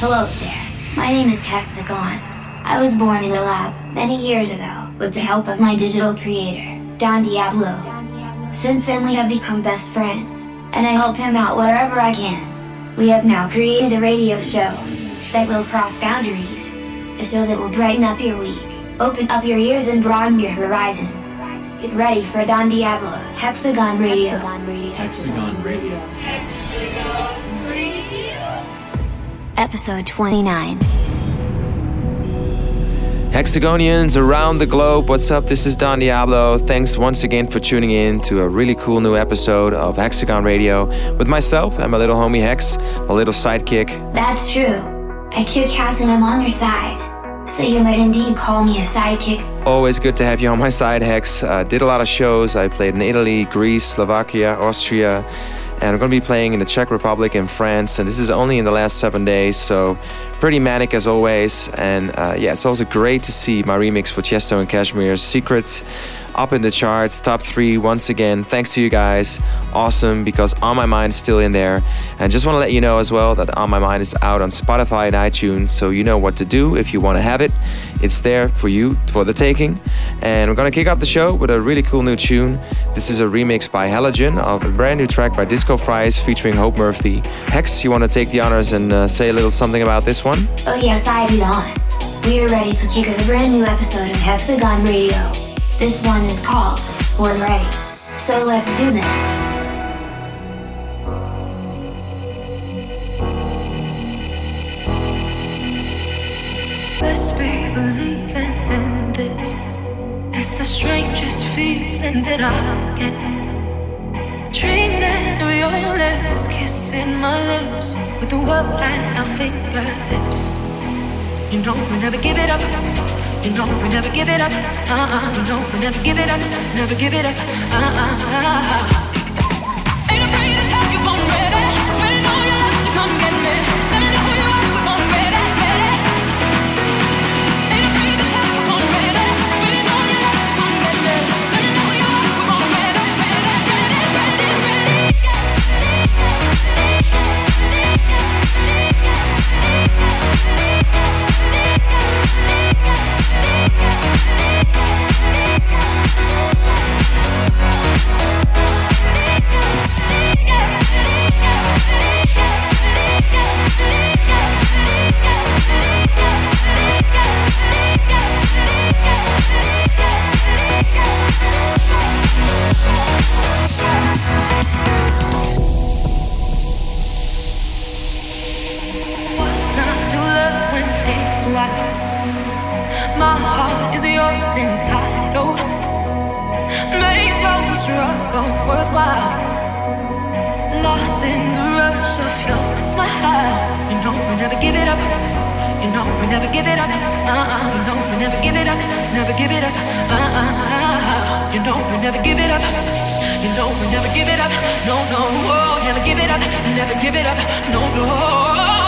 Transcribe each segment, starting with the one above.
Hello there. My name is Hexagon. I was born in the lab many years ago with the help of my digital creator, Don Diablo. Since then, we have become best friends, and I help him out wherever I can. We have now created a radio show that will cross boundaries, a show that will brighten up your week, open up your ears, and broaden your horizon. Get ready for Don Diablo's Hexagon Radio. Hexagon Radio. Hexagon Radio. Hexagon Radio. Episode 29. Hexagonians around the globe, what's up? This is Don Diablo. Thanks once again for tuning in to a really cool new episode of Hexagon Radio with myself and my little homie Hex, my little sidekick. That's true. I kick ass and I'm on your side. So you might indeed call me a sidekick. Always good to have you on my side, Hex. Uh, did a lot of shows. I played in Italy, Greece, Slovakia, Austria, and I'm going to be playing in the Czech Republic and France. And this is only in the last seven days, so pretty manic as always. And uh, yeah, it's also great to see my remix for Tiesto and KSHMR's Secrets up in the charts, top three once again. Thanks to you guys. Awesome because On My Mind is still in there. And just want to let you know as well that On My Mind is out on Spotify and iTunes, so you know what to do if you want to have it. It's there for you for the taking. And we're gonna kick off the show with a really cool new tune. This is a remix by Halogen of a brand new track by Disco Fries featuring Hope Murphy. Hex, you want to take the honors and uh, say a little something about this one? Oh, yes, I do not. We are ready to kick off a brand new episode of Hexagon Radio. This one is called Born Ready. So let's do this. Best be believing in this. It's the strangest feeling that I get. Dreaming of your lips, kissing my lips with the world at our fingertips. You know we never give it up. You know we never give it up. Uh-uh. You know we never give it up. Never give it up. Uh-uh. Never give it up. Uh-uh. You know we never give it up. Never give it up. Uh-uh. You know we never give it up. You know we never give it up. No, no, oh, never give it up. Never give it up. No, no.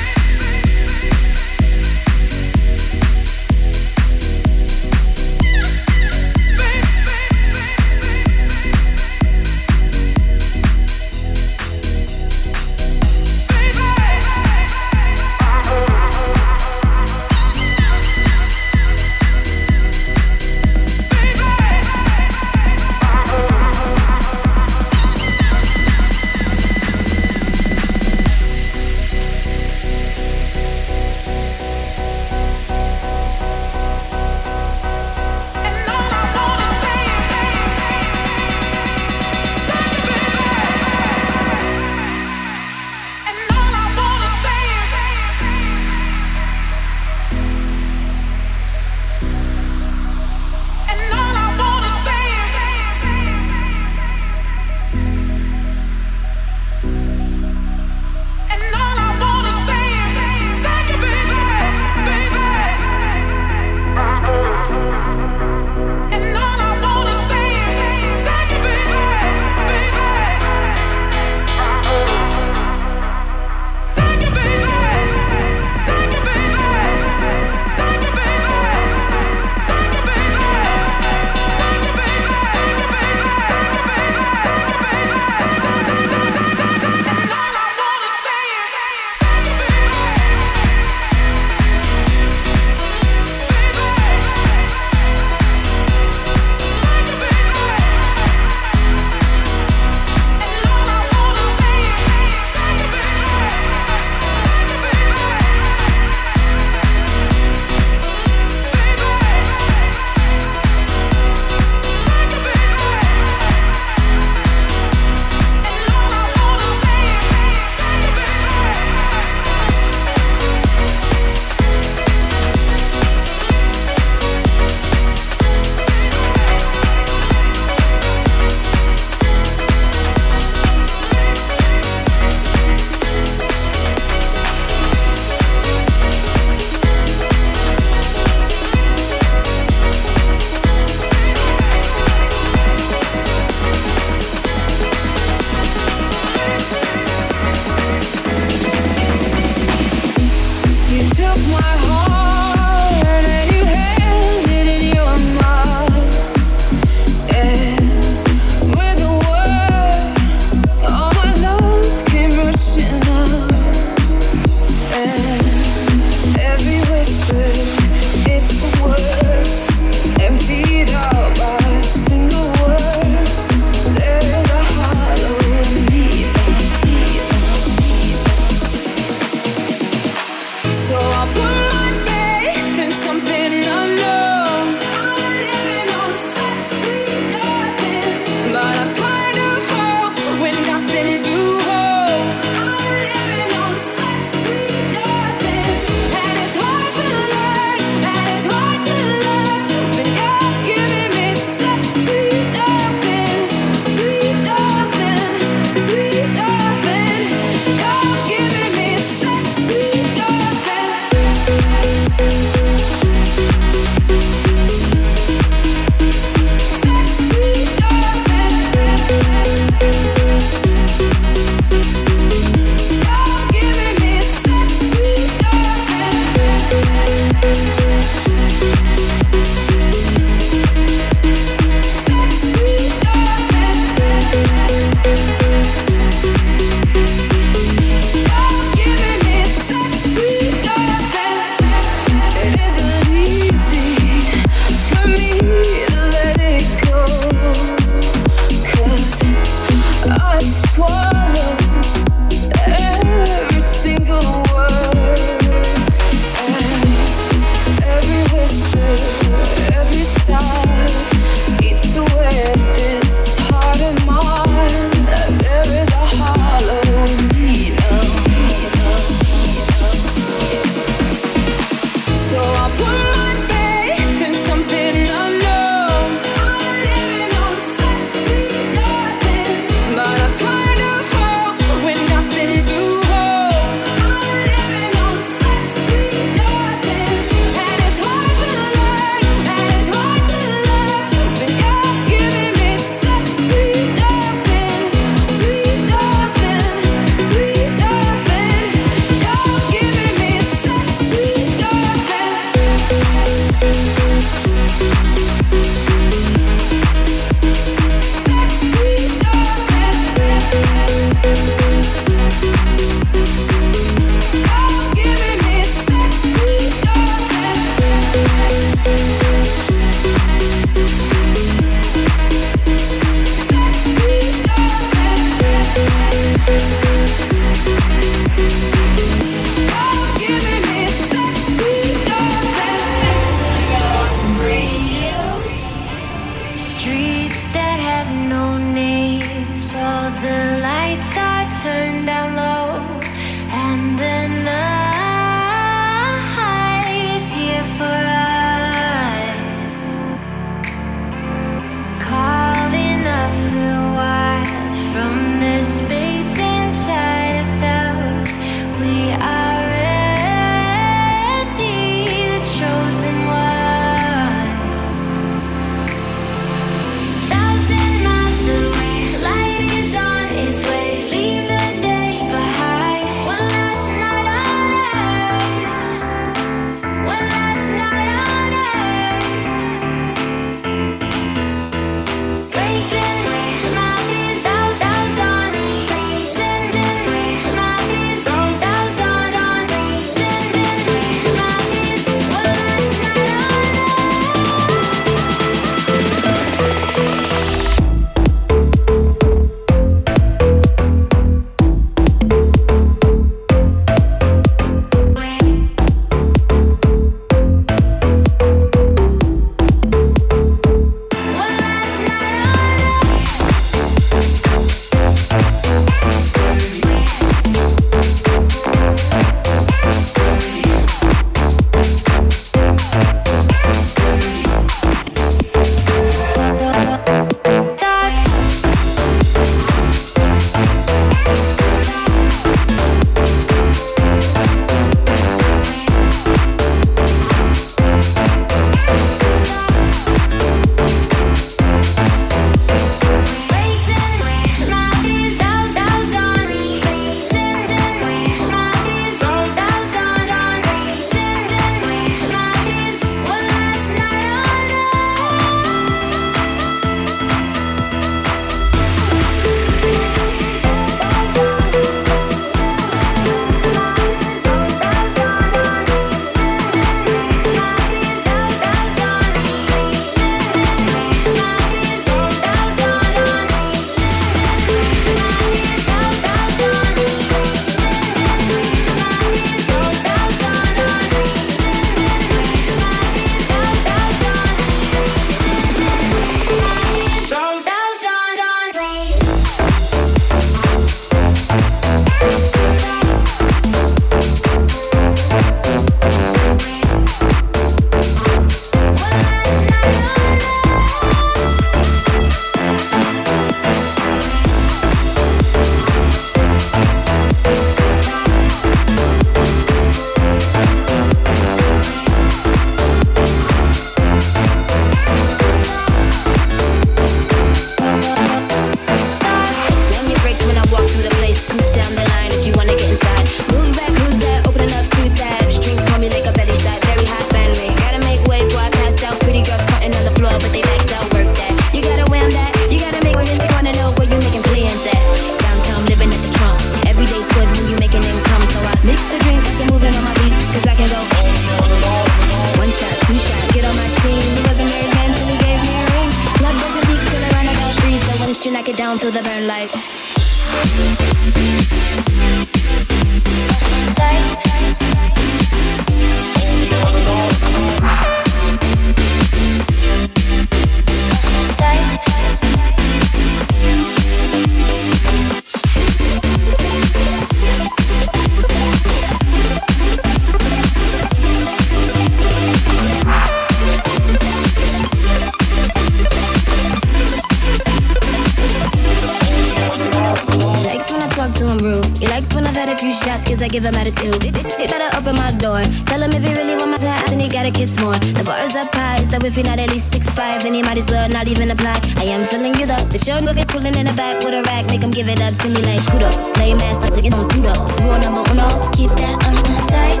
bitches, I give him attitude. They better open my door. Tell him if he really want my time, then he gotta kiss more. The bar's up high, so if he not at least six five, then he might as well not even apply. I am feeling you though. The children looking coolin' in the back with a rack, make him give it up to me like Kudo. Lame ass, not taking on Kudo. Rule number uno, oh, keep that on tight.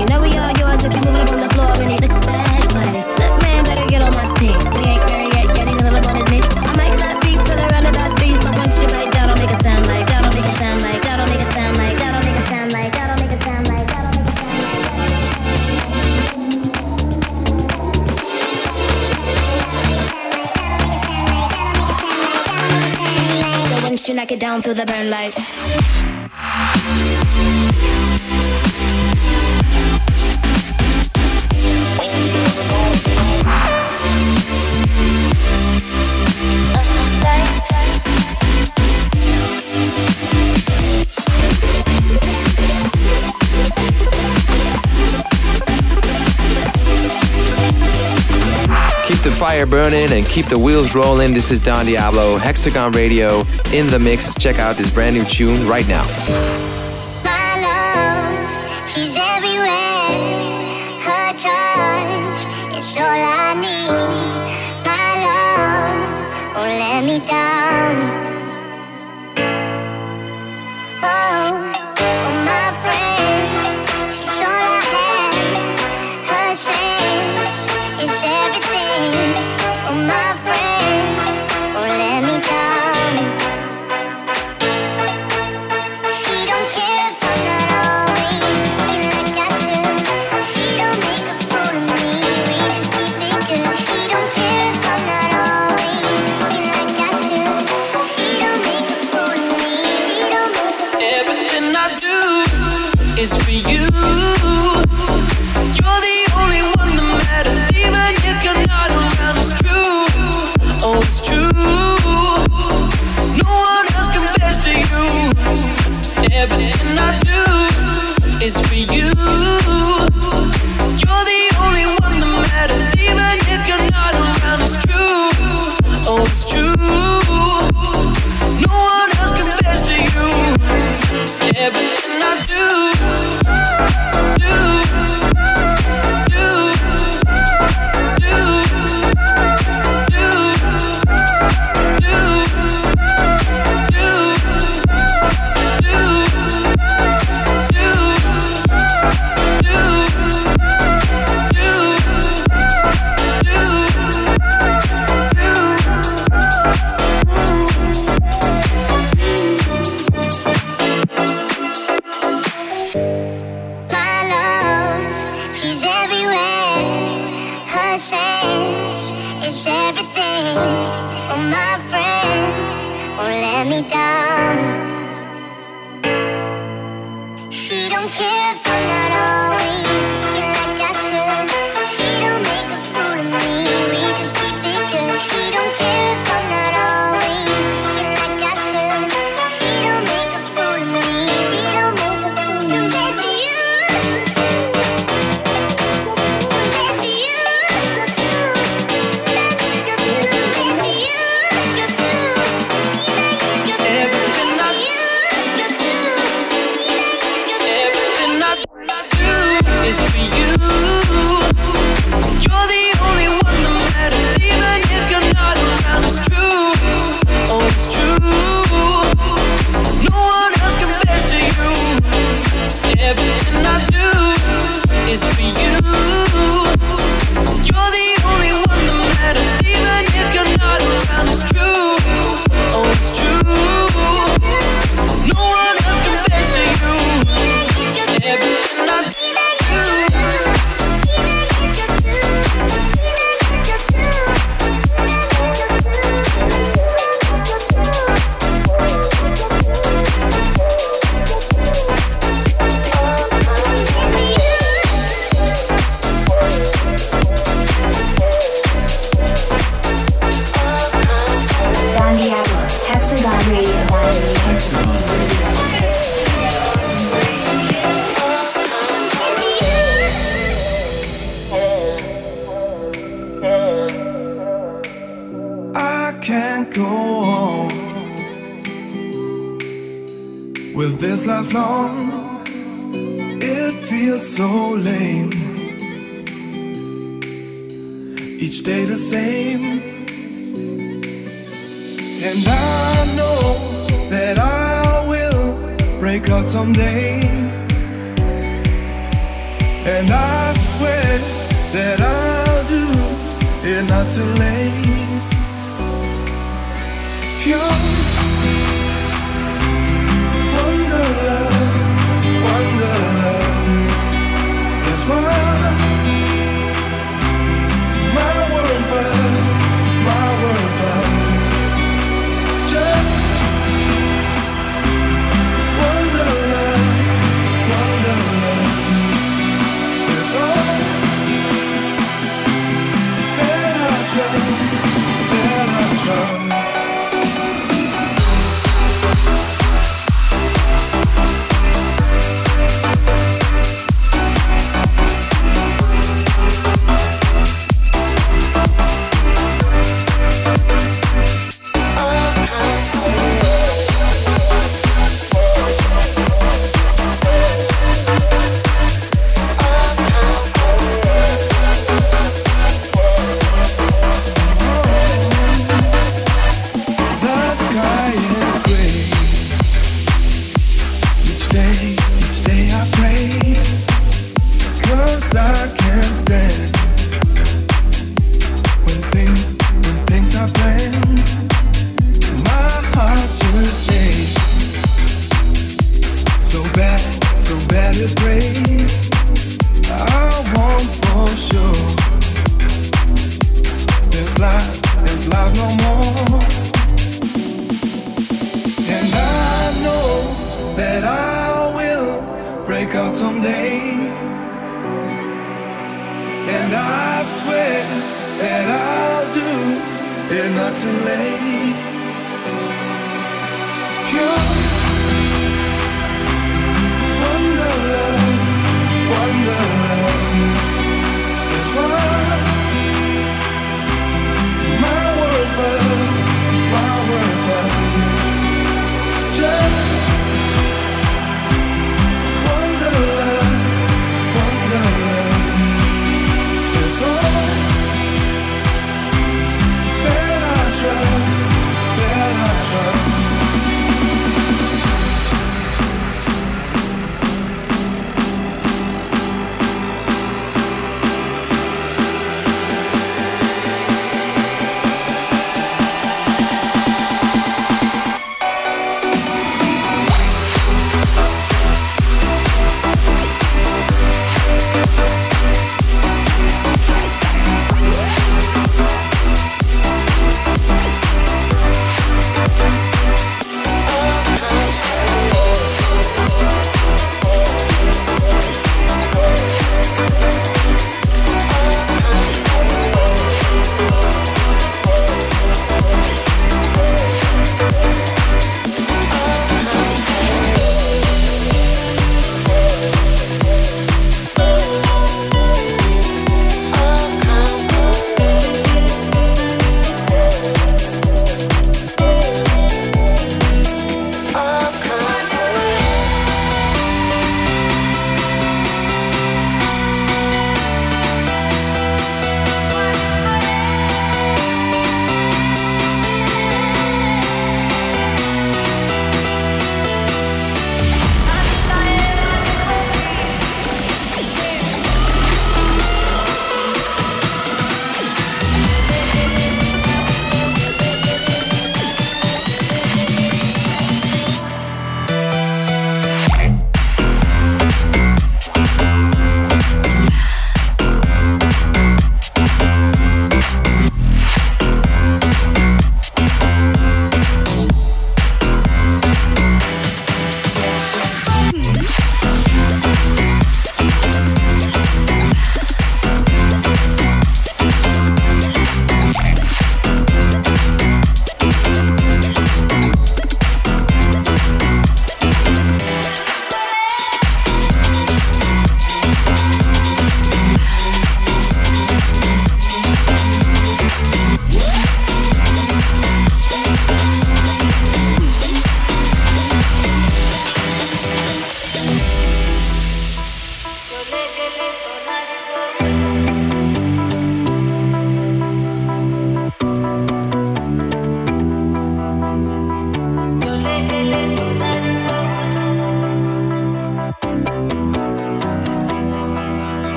You know we all yours if you're moving up on the floor and he looks bad, but look man, better get on my team. you knock it down, feel the burn light. the fire burning and keep the wheels rolling. This is Don Diablo, Hexagon Radio in the mix. Check out this brand new tune right now.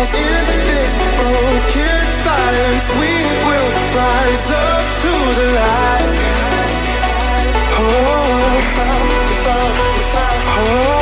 Us in this broken silence. We will rise up to the light. Oh, found, found, found. Oh,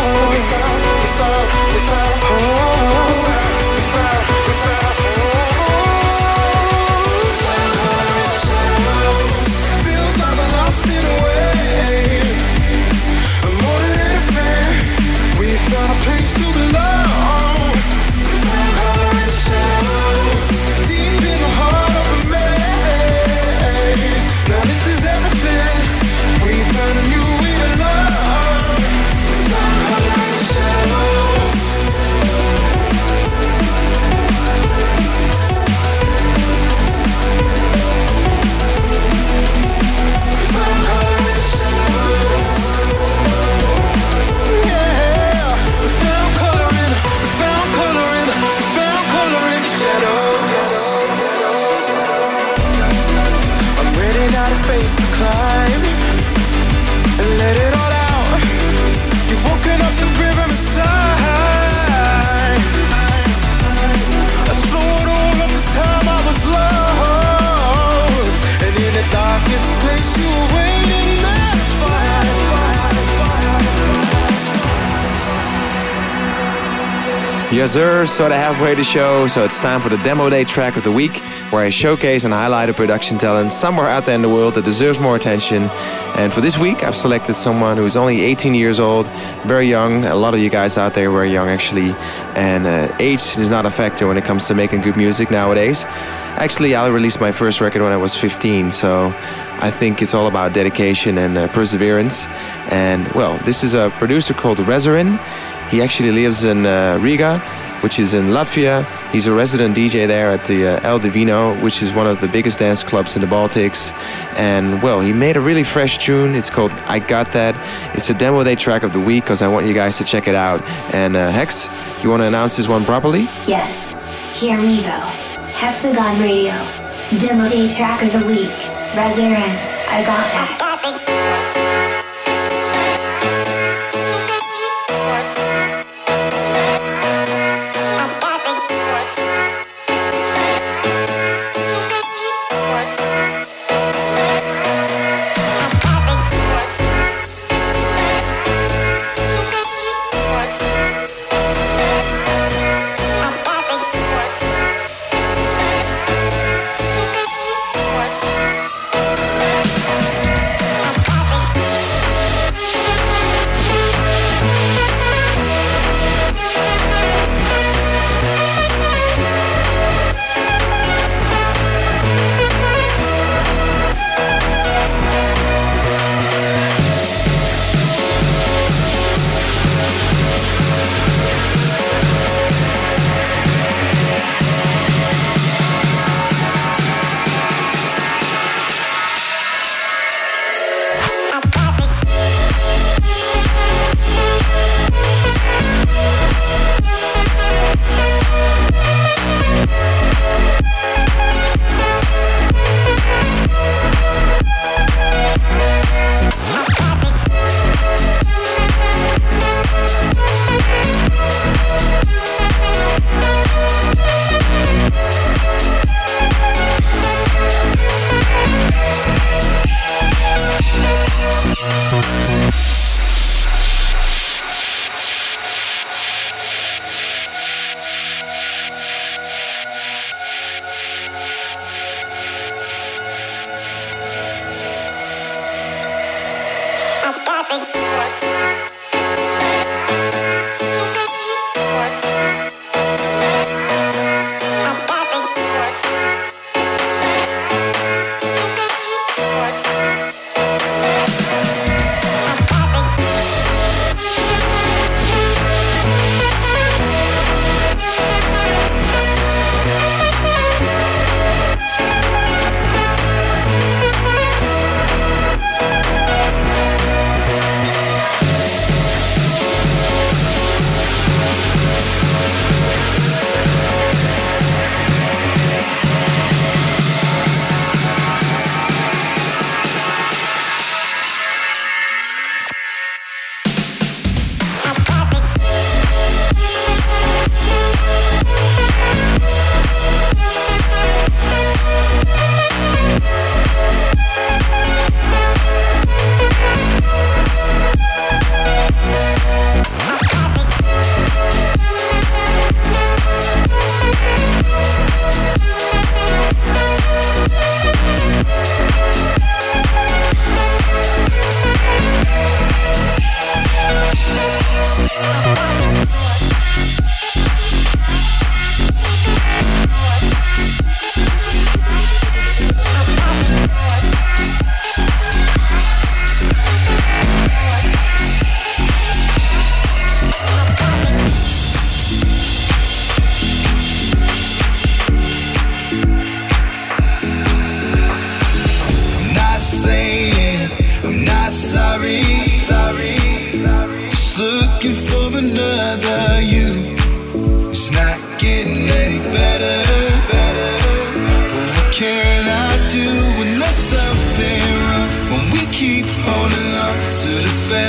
Yes, sir. Sort of halfway the show, so it's time for the demo day track of the week, where I showcase and highlight a production talent somewhere out there in the world that deserves more attention. And for this week, I've selected someone who's only 18 years old, very young. A lot of you guys out there were young, actually. And uh, age is not a factor when it comes to making good music nowadays. Actually, I released my first record when I was 15, so I think it's all about dedication and uh, perseverance. And well, this is a producer called Rezarin. He actually lives in uh, Riga, which is in Latvia. He's a resident DJ there at the uh, El Divino, which is one of the biggest dance clubs in the Baltics. And well, he made a really fresh tune. It's called I Got That. It's a demo day track of the week because I want you guys to check it out. And uh, Hex, you want to announce this one properly? Yes, here we go. Hexagon Radio. Demo day track of the week. Rezarin. I got that. stars.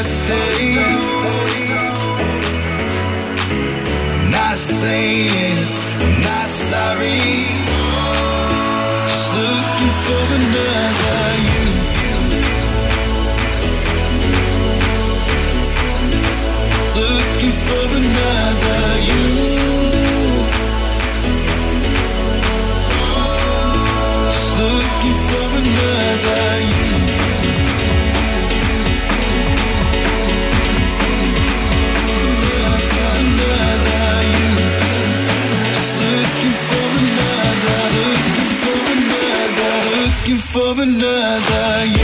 stay for another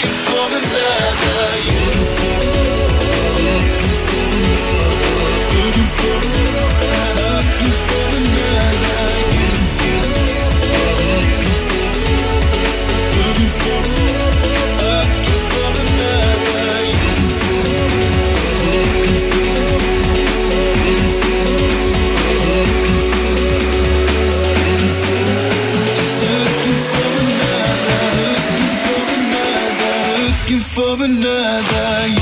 You can see. بالنادي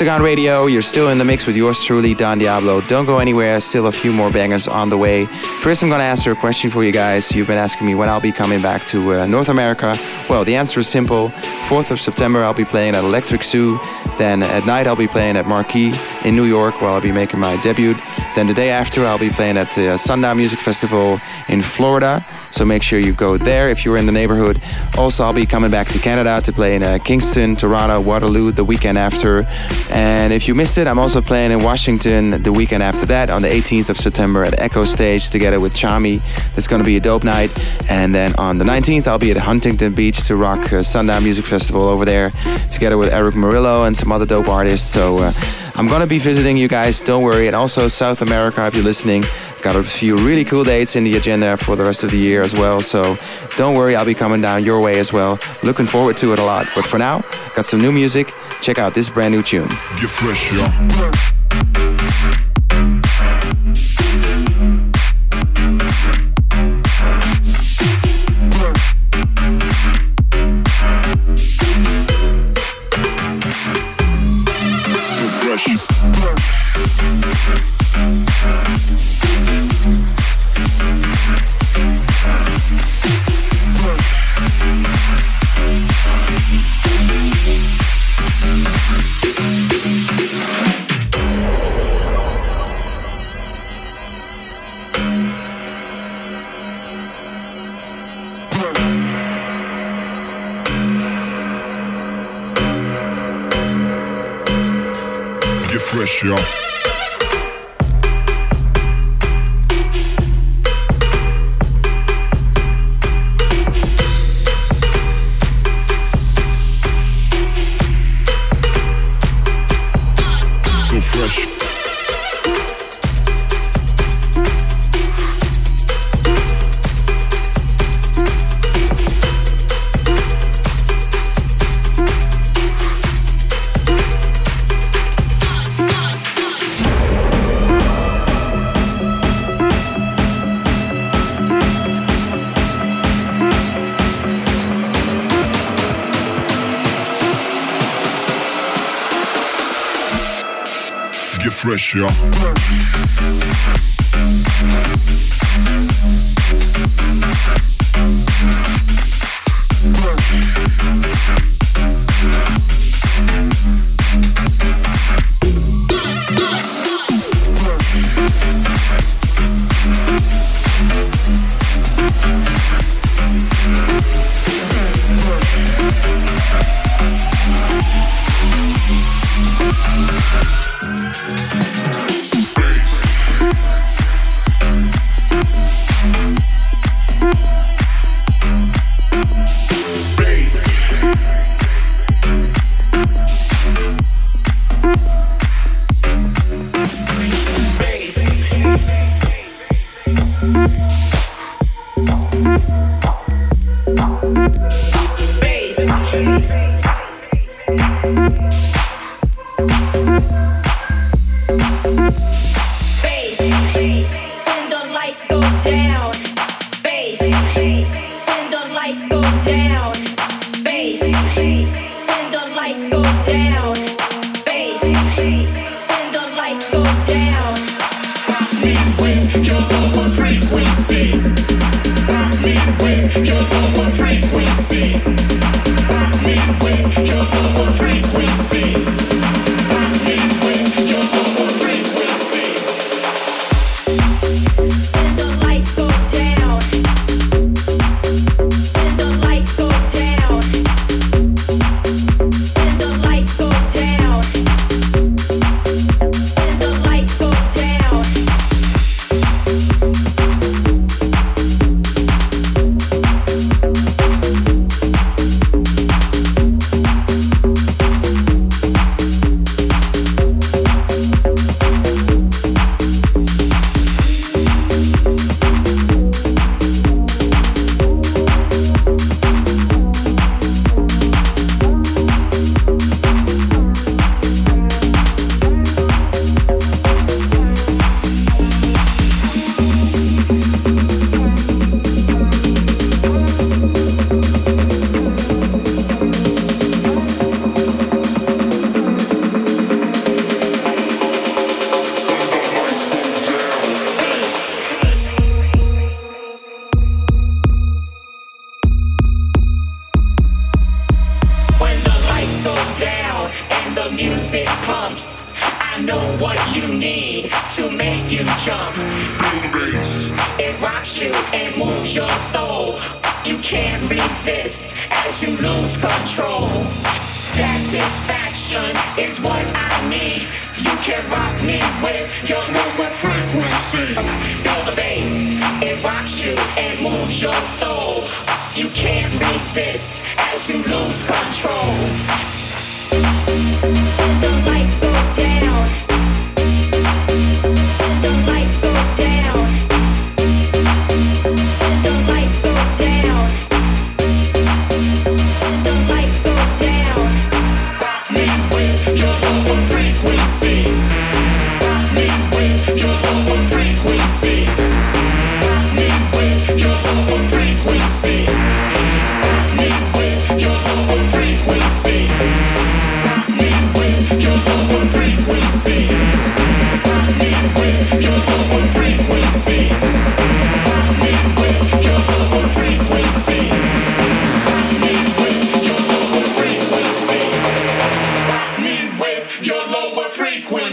Hexagon Radio. You're still in the mix with yours truly, Don Diablo. Don't go anywhere. Still a few more bangers on the way. First, I'm going to answer a question for you guys. You've been asking me when I'll be coming back to uh, North America. Well, the answer is simple. 4th of September, I'll be playing at Electric Zoo. Then at night, I'll be playing at Marquee in New York, where I'll be making my debut. Then the day after, I'll be playing at the Sundown Music Festival in Florida. So make sure you go there if you're in the neighborhood. Also, I'll be coming back to Canada to play in uh, Kingston, Toronto, Waterloo the weekend after. And if you missed it, I'm also playing in Washington the weekend after that on the 18th of September at Echo Stage together with Chami. That's going to be a dope night. And then on the 19th, I'll be at Huntington Beach to rock uh, Sundown Music Festival over there together with Erick Morillo and some other dope artists. So uh, I'm going to be visiting you guys, don't worry. And also South America, if you're listening. Got a few really cool dates in the agenda for the rest of the year as well. So don't worry, I'll be coming down your way as well. Looking forward to it a lot. But for now, got some new music. Check out this brand new tune. Get fresh.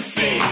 sing.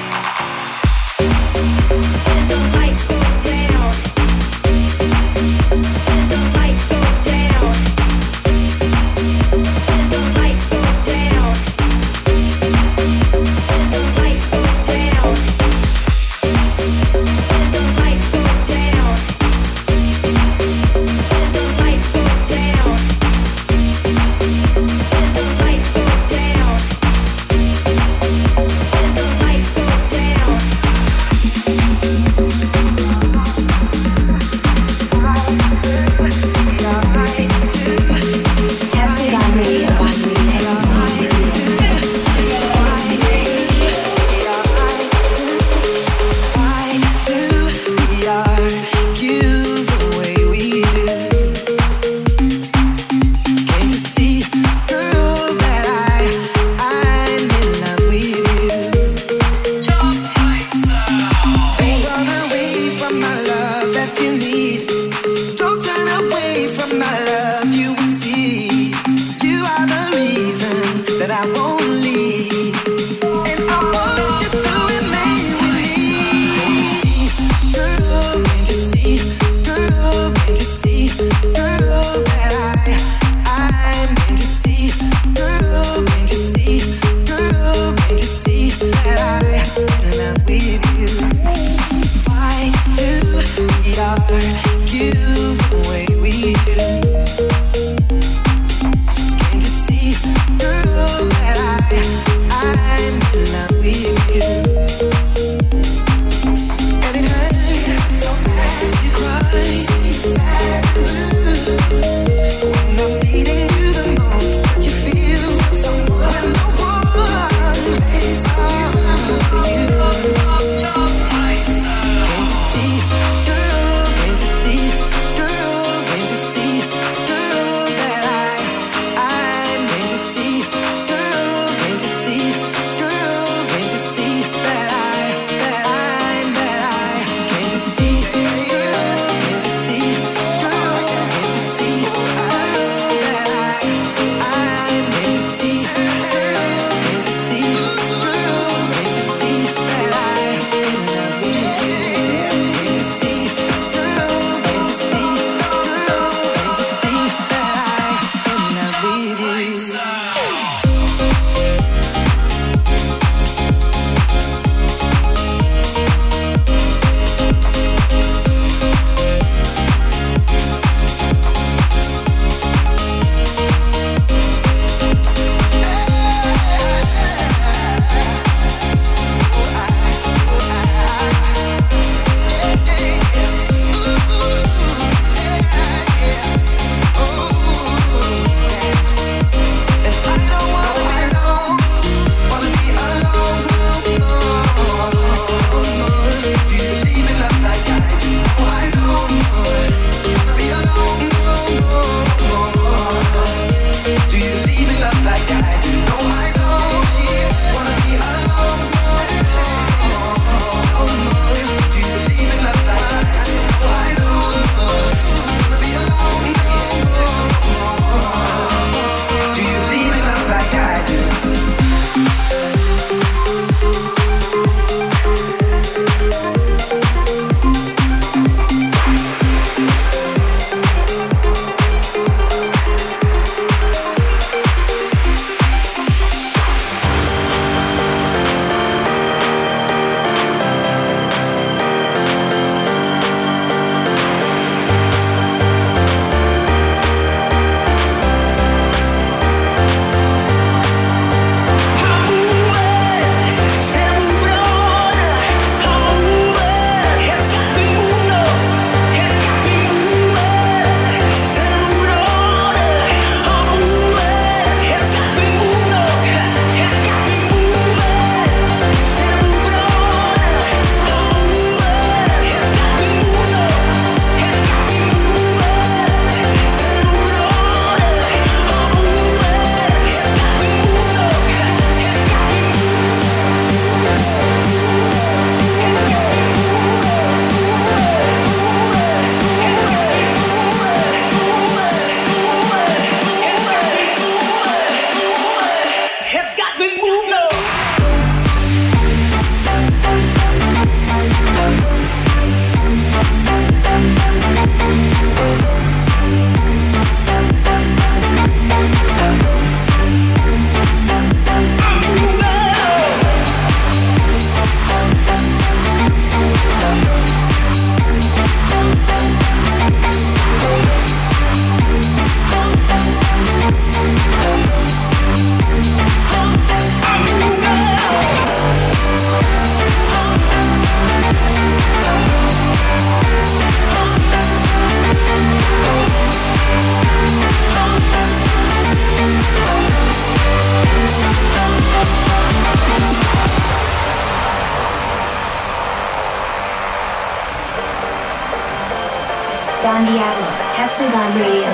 Diablo, Hexagon Radio.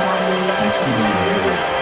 Hexagon Radio.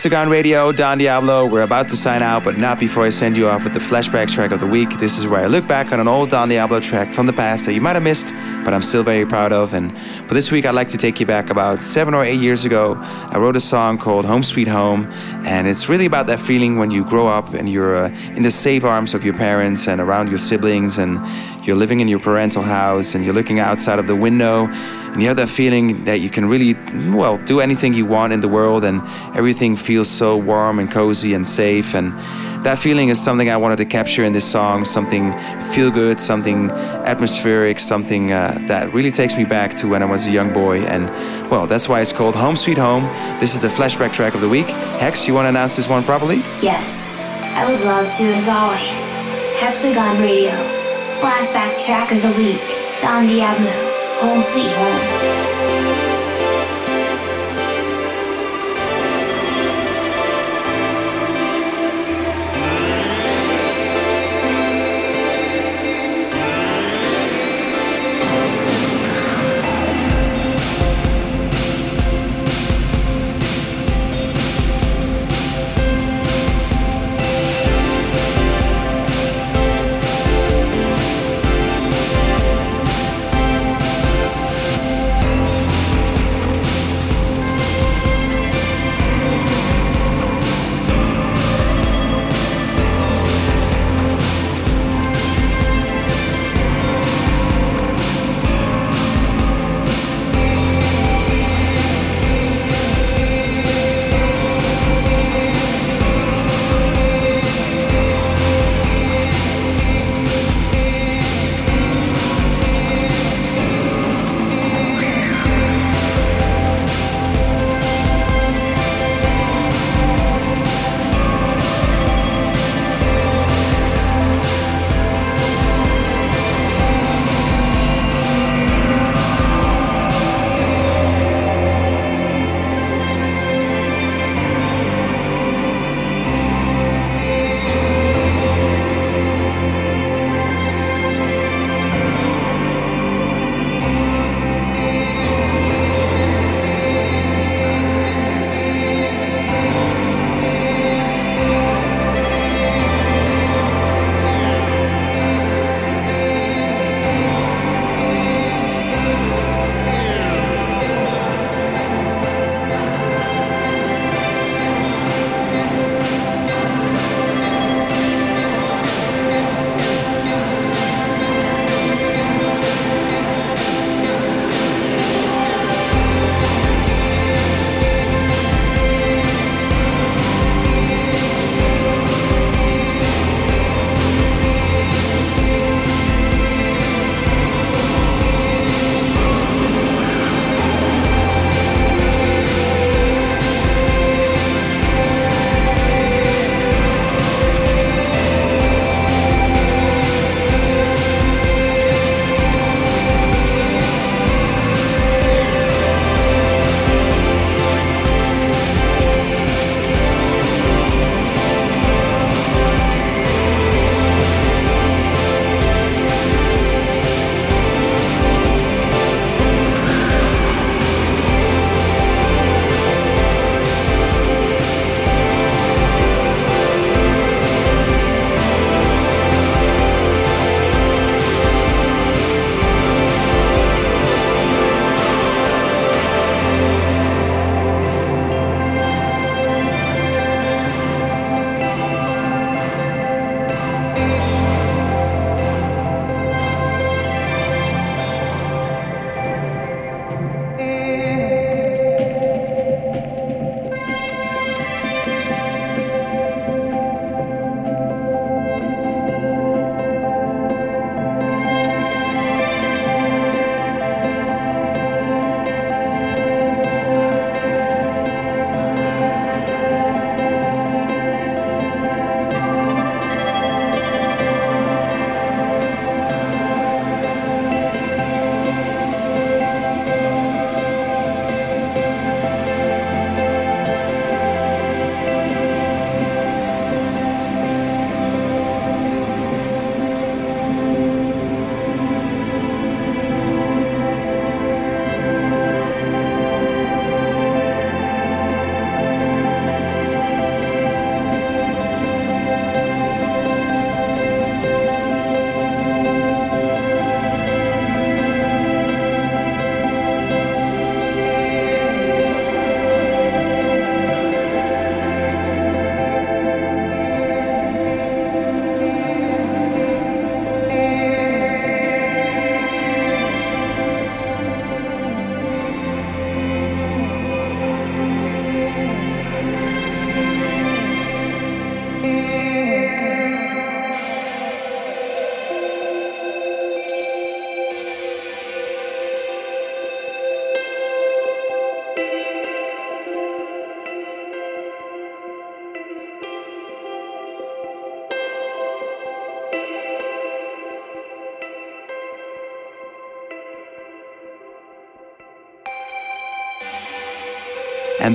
Hexagon Radio, Don Diablo. We're about to sign out, but not before I send you off with the flashback track of the week. This is where I look back on an old Don Diablo track from the past that you might have missed, but I'm still very proud of. And for this week, I'd like to take you back about seven or eight years ago. I wrote a song called Home Sweet Home, and it's really about that feeling when you grow up and you're uh, in the safe arms of your parents and around your siblings, and you're living in your parental house and you're looking outside of the window and you have that feeling that you can really well do anything you want in the world and everything feels so warm and cozy and safe and that feeling is something I wanted to capture in this song something feel good something atmospheric something uh, that really takes me back to when I was a young boy and well that's why it's called Home Sweet Home this is the flashback track of the week Hex you want to announce this one properly Yes, I would love to as always. Hexagon Radio, flashback track of the week, Don Diablo, Home Sweet Home.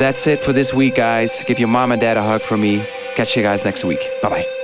That's it for this week, guys. Give your mom and dad a hug for me. Catch you guys next week. Bye bye.